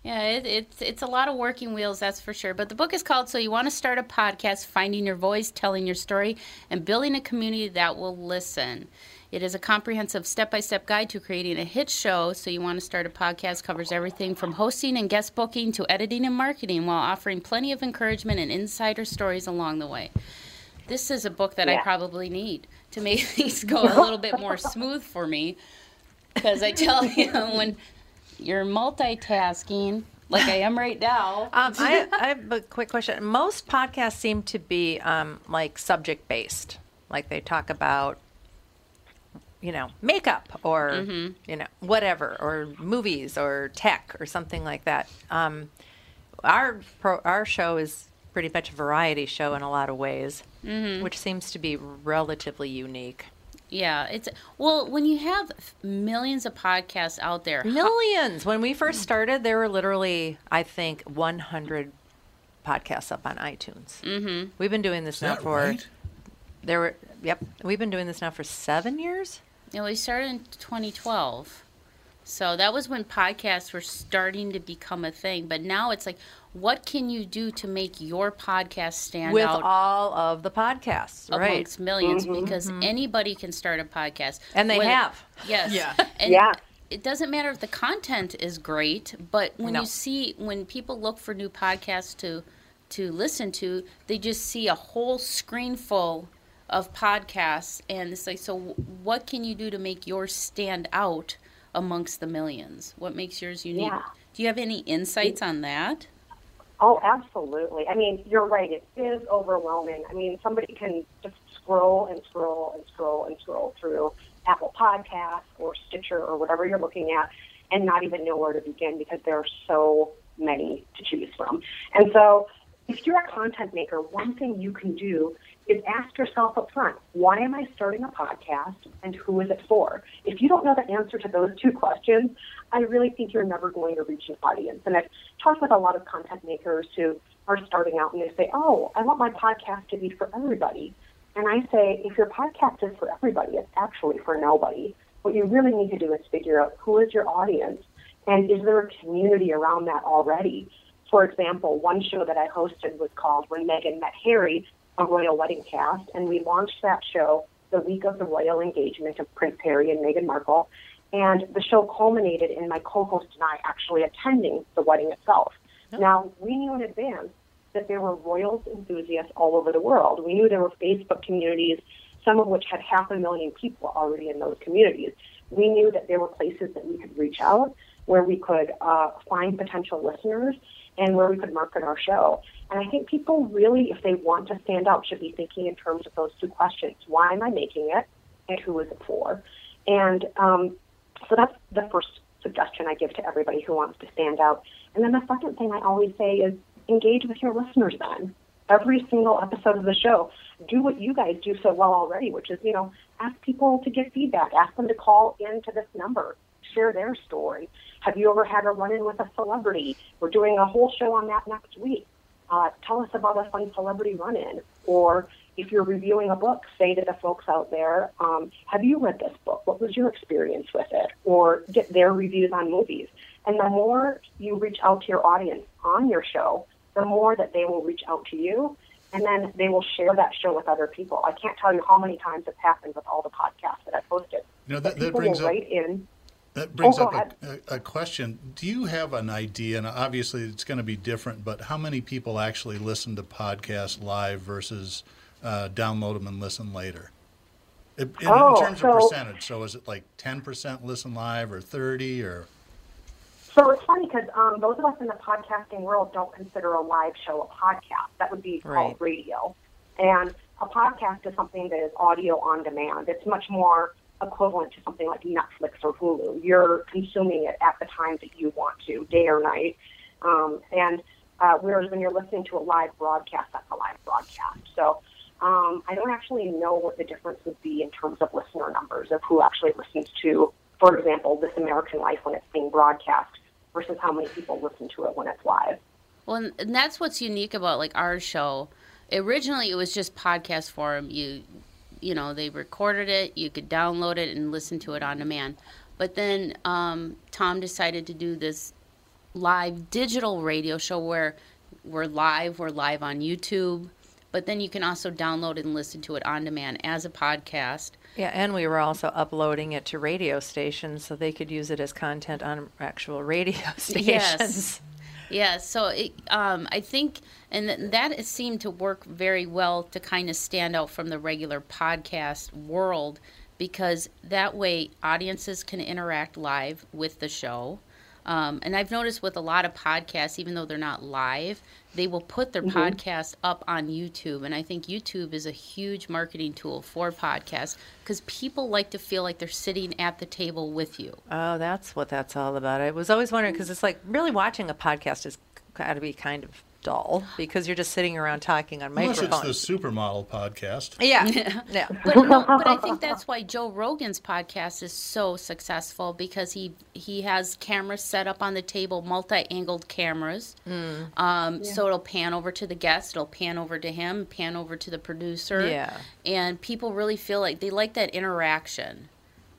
Yeah, it, it's it's a lot of working wheels, that's for sure. But the book is called "So You Want to Start a Podcast: Finding Your Voice, Telling Your Story, and Building a Community That Will Listen." It is a comprehensive step-by-step guide to creating a hit show. So you want to start a podcast covers everything from hosting and guest booking to editing and marketing, while offering plenty of encouragement and insider stories along the way. This is a book that I probably need to make things go a little bit more smooth for me. Because I tell you, when you're multitasking, like I am right now. Um, I, I have a quick question. Most podcasts seem to be um, like subject based, like they talk about, you know, makeup or Mhm. you know whatever, or movies or tech or something like that. Um, our pro, our show is pretty much a variety show in a lot of ways, Mhm. which seems to be relatively unique. Yeah, it's well when you have millions of podcasts out there. how- Millions. When we first started, there were literally, I think, 100 podcasts up on iTunes. Mhm. We've been doing this Is now that for. right? There were. Yep. We've been doing this now for seven years. Yeah, we started in 2012. So that was when podcasts were starting to become a thing. But now it's like, what can you do to make your podcast stand with out With all of the podcasts, right? amongst 1000000s Mhm. Because Mhm. anybody can start a podcast. And they Whether- have. Yes. Yeah. And Yeah. It doesn't matter if the content is great, but when No. you see when people look for new podcasts to to listen to, they just see a whole screen full of podcasts, and it's like, so what can you do to make yours stand out amongst the millions? What makes yours unique? Yeah. Do you have any insights on that? Oh, absolutely. I mean, you're right. It is overwhelming. I mean, somebody can just scroll and scroll and scroll and scroll through Apple Podcasts or Stitcher or whatever you're looking at and not even know where to begin because there are so many to choose from. And so, if you're a content maker, one thing you can do is ask yourself up front, why am I starting a podcast and who is it for? If you don't know the answer to those two questions, I really think you're never going to reach an audience. And I've talked with a lot of content makers who are starting out and they say, oh, I want my podcast to be for everybody. And I say, if your podcast is for everybody, it's actually for nobody. What you really need to do is figure out who is your audience and is there a community around that already? For example, one show that I hosted was called When Meghan Met Harry, a royal wedding cast, and we launched that show the week of the royal engagement of Prince Harry and Meghan Markle. And the show culminated in my co host and I actually attending the wedding itself. Now, we knew in advance that there were royals enthusiasts all over the world. We knew there were Facebook communities, some of which had half a million people already in those communities. We knew that there were places that we could reach out where we could uh, find potential listeners and where we could market our show. And I think people really, if they want to stand out, should be thinking in terms of those two questions. Why am I making it? And who is it for? And um, so that's the first suggestion I give to everybody who wants to stand out. And then the second thing I always say is engage with your listeners then. Every single episode of the show, do what you guys do so well already, which is, you know, ask people to give feedback, ask them to call into this number, share their story. Have you ever had a run in with a celebrity? We're doing a whole show on that next week. Uh, tell us about a fun celebrity run in. Or if you're reviewing a book, say to the folks out there, um, have you read this book? What was your experience with it? Or get their reviews on movies. And the more you reach out to your audience on your show, the more that they will reach out to you, and then they will share that show with other people. I can't tell you how many times it's happened with all the podcasts that I've posted. You know, that, that brings up write in. That brings Oh, up a, a, a question. Do you have an idea? And obviously, it's going to be different. But how many people actually listen to podcasts live versus uh, download them and listen later? In, in- in Oh, terms so- of percentage, so is it like ten percent listen live, or thirty, or So it's funny because um, those of us in the podcasting world don't consider a live show a podcast. That would be called radio. And a podcast is something that is audio on demand. It's much more equivalent to something like Netflix or Hulu. You're consuming it at the time that you want to, day or night. Um, and uh, whereas when you're listening to a live broadcast, that's a live broadcast. So um, I don't actually know what the difference would be in terms of listener numbers of who actually listens to, for example, This American Life when it's being broadcast versus how many people listen to it when it's live. Well, and- that's what's unique about like our show. Originally, it was just podcast form. You, you know, they recorded it. You could download it and listen to it on demand. But then um, Tom decided to do this live digital radio show where we're live. We're live on YouTube. But then you can also download and listen to it on demand as a podcast. Yeah, and we were also uploading it to radio stations so they could use it as content on actual radio stations. Yes. Yeah, so it, um, I think, and that seemed to work very well to kind of stand out from the regular podcast world because that way audiences can interact live with the show. Um, and I've noticed with a lot of podcasts, even though they're not live, they will put their Mhm. podcast up on YouTube. And I think YouTube is a huge marketing tool for podcasts because people like to feel like they're sitting at the table with you. Oh, that's what that's all about. I was always wondering because it's like really watching a podcast is got to be kind of dull because you're just sitting around talking on unless microphones. it's the supermodel podcast? Yeah, yeah. but no, but I think that's why Joe Rogan's podcast is so successful because he he has cameras set up on the table, multi-angled cameras. Mm. Um, Yeah. So it'll pan over to the guest, it'll pan over to him, pan over to the producer. Yeah. and people really feel like they like that interaction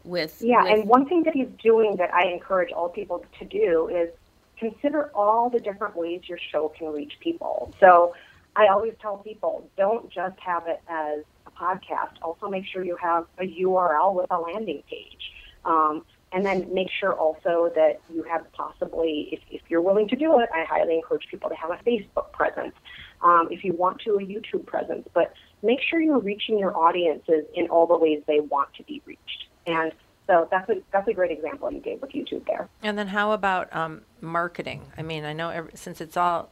with. Yeah, with- and one thing that he's doing that I encourage all people to do is consider all the different ways your show can reach people. So I always tell people don't just have it as a podcast, also make sure you have a URL with a landing page. Um, and then make sure also that you have possibly, if, if you're willing to do it, I highly encourage people to have a Facebook presence. Um, if you want to, a YouTube presence. But make sure you're reaching your audiences in all the ways they want to be reached. And so that's a that's a great example you gave with YouTube there. And then how about um, marketing? I mean, I know every, since it's all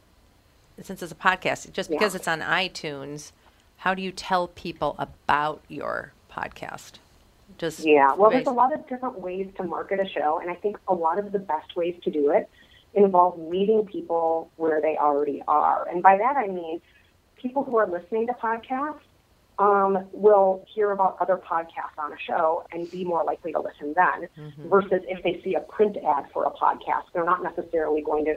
since it's a podcast, just because Yeah. it's on iTunes, how do you tell people about your podcast? Just Yeah, well, there's a lot of different ways to market a show, and I think a lot of the best ways to do it involve meeting people where they already are. And by that I mean people who are listening to podcasts um, will hear about other podcasts on a show and be more likely to listen then, Mm-hmm. versus if they see a print ad for a podcast, they're not necessarily going to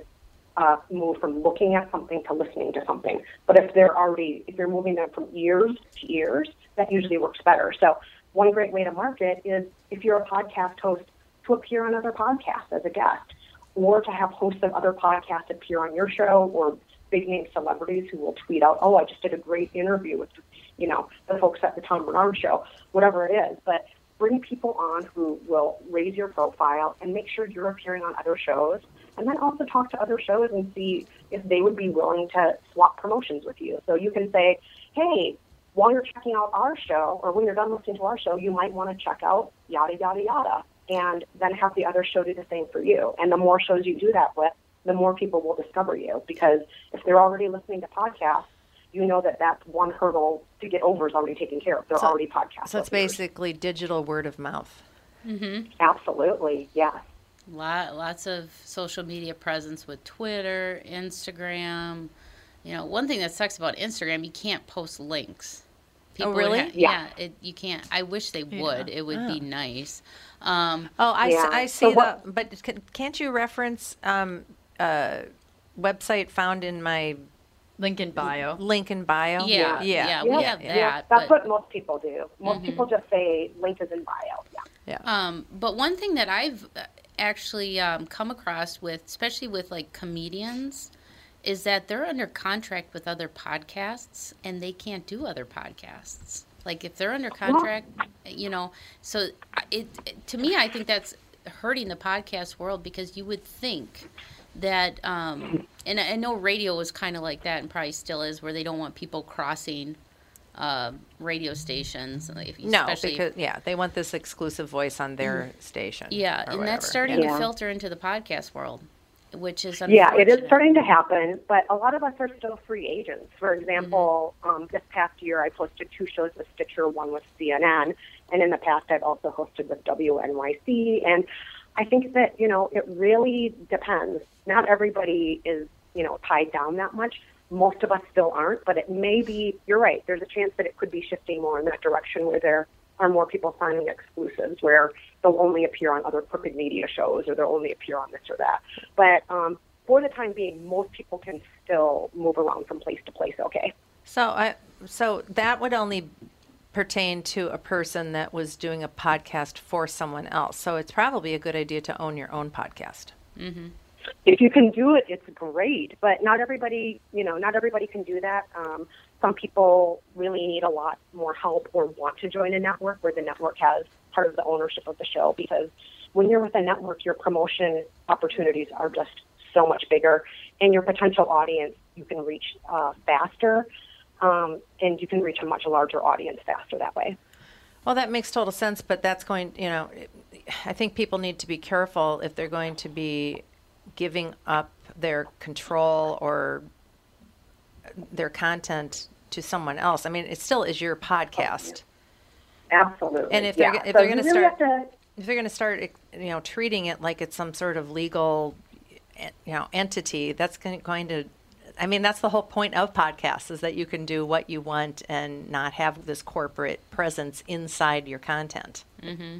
uh, move from looking at something to listening to something. But if they're already, if you're moving them from ears to ears, that usually works better. So one great way to market is if you're a podcast host to appear on other podcasts as a guest, or to have hosts of other podcasts appear on your show, or big name celebrities who will tweet out, "Oh, I just did a great interview with, you know, the folks at the Tom Barnard Show," whatever it is. But bring people on who will raise your profile and make sure you're appearing on other shows, and then also talk to other shows and see if they would be willing to swap promotions with you. So you can say, "Hey." While you're checking out our show, or when you're done listening to our show, you might want to check out yada yada yada, and then have the other show do the same for you. And the more shows you do that with, the more people will discover you. Because if they're already listening to podcasts, you know that that one hurdle to get over is already taken care of. They're So- already podcast. so it's listeners. basically digital word of mouth. Mm-hmm. Absolutely, yes. Lot, lots of social media presence with Twitter, Instagram. You know, one thing that sucks about Instagram, you can't post links. Oh, really? ha- Yeah. yeah, it, you can't. I wish they Yeah. would. It would be Oh. nice. Um, Oh, I, s- Yeah. I So see what- that. But can, can't you reference um, uh, website found in my link in bio? Link in bio. Yeah, yeah, yeah, we have Yeah, that, that's but- what most people do. Most Mhm. people just say link is in bio. Yeah. Yeah. Um, but one thing that I've actually um, come across with, especially with like comedians, is that they're under contract with other podcasts and they can't do other podcasts. Like if they're under contract, you know, so it, it to me, I think that's hurting the podcast world because you would think that, um, and I know radio was kind of like that and probably still is, where they don't want people crossing uh, radio stations. Like, No, because yeah, they want this exclusive voice on their station. yeah, and whatever. that's starting Yeah. to filter into the podcast world, which is Yeah, it is starting to happen, but a lot of us are still free agents. For example, um, this past year I posted two shows with Stitcher, one with CNN, and in the past I've also hosted with WNYC. And I think that, you know, it really depends. Not everybody is, you know, tied down that much. Most of us still aren't, but it may be, you're right, there's a chance that it could be shifting more in that direction where there are more people signing exclusives where they'll only appear on other crooked media shows or they'll only appear on this or that. But um, for the time being, most people can still move around from place to place okay. So I so that would only pertain to a person that was doing a podcast for someone else. So it's probably a good idea to own your own podcast. Mm-hmm. If you can do it, it's great. But not everybody, you know, not everybody can do that. Um, some people really need a lot more help or want to join a network where the network has part of the ownership of the show because when you're with a network, your promotion opportunities are just so much bigger, and your potential audience you can reach uh, faster, um, and you can reach a much larger audience faster that way. Well, that makes total sense, but that's going, you know, I think people need to be careful if they're going to be giving up their control or their content to someone else. I mean, it still is your podcast. Absolutely. And if yeah. they're if So they're going really start to- if they're going to start you know treating it like it's some sort of legal you know entity, that's going to I mean, that's the whole point of podcasts is that you can do what you want and not have this corporate presence inside your content. Mm-hmm.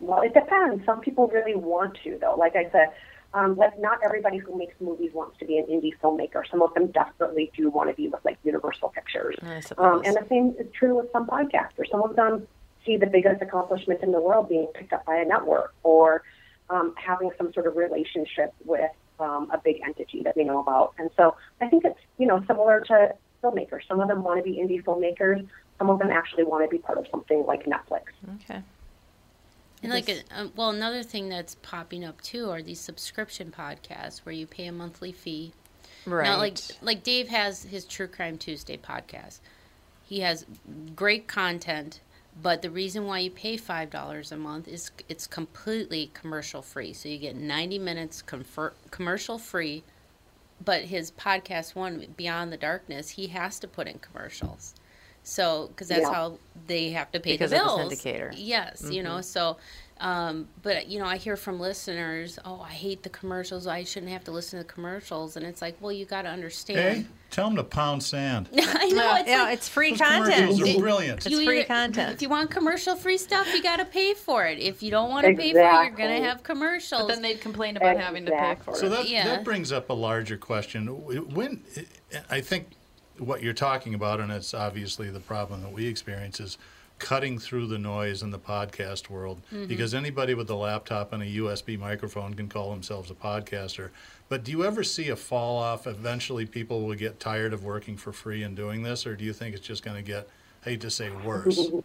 Well, it depends. Some people really want to, though. Like I said, um, like not everybody who makes movies wants to be an indie filmmaker. Some of them desperately do want to be with like Universal Pictures. Um, and the same is true with some podcasters. Some of them see the biggest accomplishment in the world being picked up by a network or um, having some sort of relationship with um, a big entity that they know about. And so I think it's you know similar to filmmakers. Some of them want to be indie filmmakers. Some of them actually want to be part of something like Netflix. Okay. And like, a, um, well, another thing that's popping up too are these subscription podcasts where you pay a monthly fee. Now, like, like Dave has his True Crime Tuesday podcast. He has great content, but the reason why you pay five dollars a month is it's completely commercial free. So you get ninety minutes confer- commercial free. But his podcast one, Beyond the Darkness, he has to put in commercials. So, because that's Yeah. how they have to pay Because the of the bills. syndicator. Yes, you know. Mhm. So, um, but you know, I hear from listeners, "Oh, I hate the commercials. I shouldn't have to listen to the commercials." And it's like, well, you got to understand. Hey, tell them to pound sand. I know it's yeah, like- it's free Those content. commercials are brilliant. It's You free either- content. If you want commercial free stuff, you got to pay for it. If you don't want to pay for it, you're going to have commercials. But then they'd complain about having to pay for it. So that, Yeah. that brings up a larger question. When I think what you're talking about, and it's obviously the problem that we experience, is cutting through the noise in the podcast world. Mhm. Because anybody with a laptop and a USB microphone can call themselves a podcaster. But do you ever see a fall off? Eventually, people will get tired of working for free and doing this, or do you think it's just going to get, I hate to say, worse?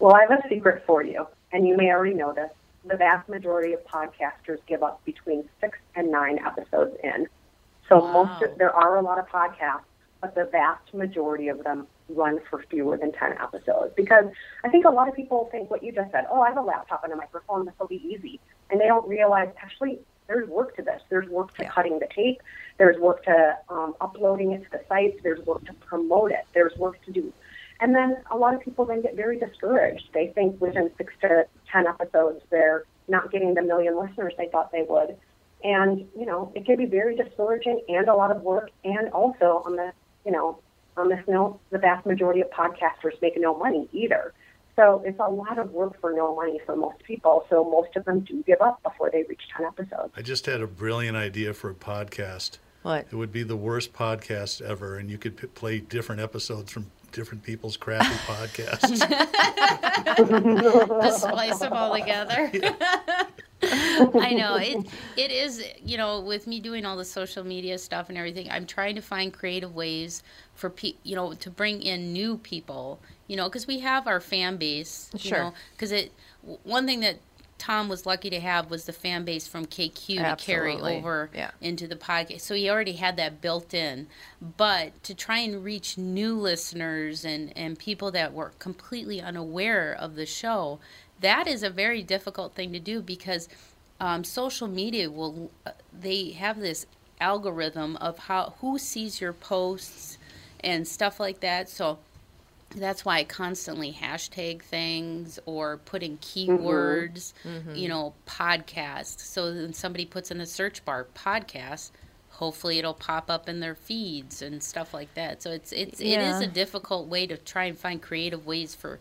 Well, I have a secret for you, and you may already know this. The vast majority of podcasters give up between six and nine episodes in. So most of, there are a lot of podcasts, but the vast majority of them run for fewer than 10 episodes. Because I think a lot of people think what you just said, oh, I have a laptop and a microphone, this will be easy. And they don't realize, actually, there's work to this. There's work to cutting the tape. There's work to um, uploading it to the sites. There's work to promote it. There's work to do and then a lot of people then get very discouraged. They think within six to ten episodes they're not getting the million listeners they thought they would. And, you know, it can be very discouraging and a lot of work and also on the you know, on this note, the vast majority of podcasters make no money either. So it's a lot of work for no money for most people. So most of them do give up before they reach ten episodes. I just had a brilliant idea for a podcast. What? It would be the worst podcast ever, and you could p- play different episodes from different people's crappy podcasts. Just splice them all together. I know it. It is, you know, with me doing all the social media stuff and everything. I'm trying to find creative ways for pe- you know, to bring in new people. You know, because we have our fan base. You Sure. Because it, one thing that Tom was lucky to have was the fan base from KQ to carry over Yeah. into the podcast. So he already had that built in. But to try and reach new listeners and, and people that were completely unaware of the show, that is a very difficult thing to do because um, social media will, uh, they have this algorithm of how who sees your posts and stuff like that. So that's why I constantly hashtag things or put in keywords, Mhm. you know, podcast. So when somebody puts in the search bar podcast, hopefully it'll pop up in their feeds and stuff like that. So it's it's it is a difficult way to try and find creative ways for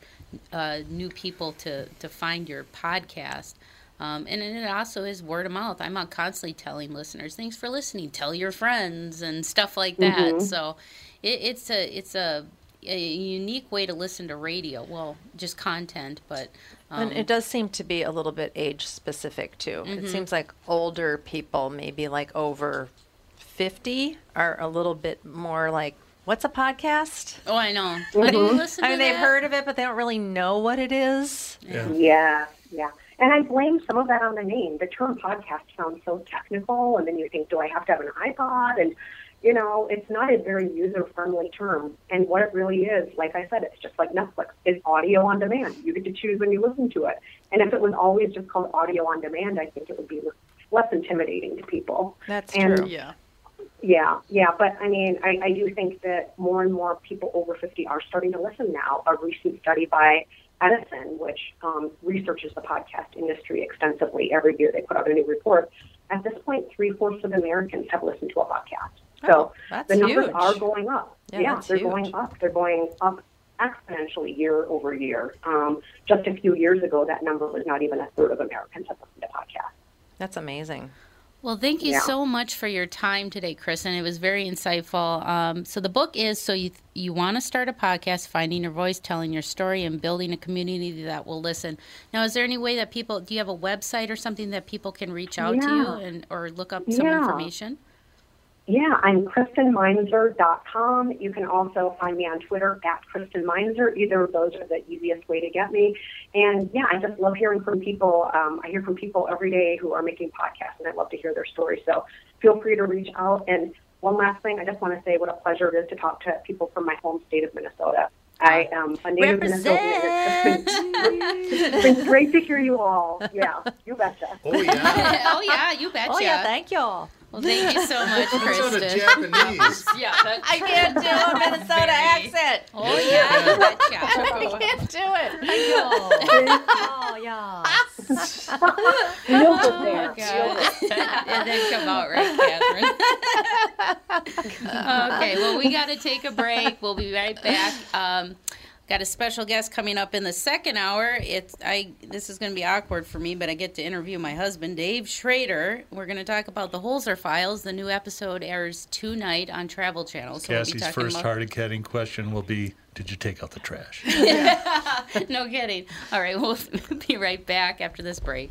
uh, new people to to find your podcast. Um, and then it also is word of mouth. I'm constantly telling listeners, "Thanks for listening. Tell your friends and stuff like that." Mhm. So it, it's a it's a, a unique way to listen to radio. Well, just content, but um, and it does seem to be a little bit age specific too. Mhm. It seems like older people, maybe like over 50, are a little bit more like, what's a podcast? Oh, I know. Mhm. Have you listened I mean, they've that? heard of it, but they don't really know what it is. Yeah, yeah. And I blame some of that on the name. The term podcast sounds so technical, and then you think, do I have to have an iPod? And, you know, it's not a very user friendly term. And what it really is, like I said, it's just like Netflix, is audio on demand. You get to choose when you listen to it. And if it was always just called audio on demand, I think it would be less intimidating to people. That's And- true. Yeah. Yeah, yeah, but I mean, I, I do think that more and more people over 50 are starting to listen now. A recent study by Edison, which um, researches the podcast industry extensively every year, they put out a new report. At this point, three fourths of Americans have listened to a podcast. So Oh, the numbers huge. are going up. Yeah, that's they're huge. going up. They're going up exponentially year over year. Um, just a few years ago, that number was not even a third of Americans have listened to podcasts. That's amazing. Well, thank you Yeah. so much for your time today, Kristen. It was very insightful. Um, so the book is so you you want to start a podcast, finding your voice, telling your story, and building a community that will listen. Now, is there any way that people do you have a website or something that people can reach out to you and or look up some Yeah. information? Yeah, I'm KristenMeinzer.com. You can also find me on Twitter at Kristen Meinzer. Either of those are the easiest way to get me. And yeah, I just love hearing from people. Um, I hear from people every day who are making podcasts, and I love to hear their stories. So feel free to reach out. And one last thing, I just want to say what a pleasure it is to talk to people from my home state of Minnesota. I am a native Minnesotan. and it's been great to hear you all. Yeah, you betcha. Oh, yeah. oh yeah, you betcha. Oh, yeah, thank y'all. Well, thank you so much, Minnesota Kristen. Japanese. yeah, that's I can't do a Minnesota Very- accent. Oh yeah, you betcha. I can't do it. oh, yeah. You'll get Oh, there. my God. it didn't come out right, Catherine. okay, well, we got to take a break. We'll be right back. Um, got a special guest coming up in the second hour. It's I. This is going to be awkward for me, but I get to interview my husband, Dave Schrader. We're going to talk about the Holzer Files. The new episode airs tonight on Travel Channel. So we'll be Cassie's first about- hard-hitting question will be, did you take out the trash? no kidding. All right, we'll be right back after this break.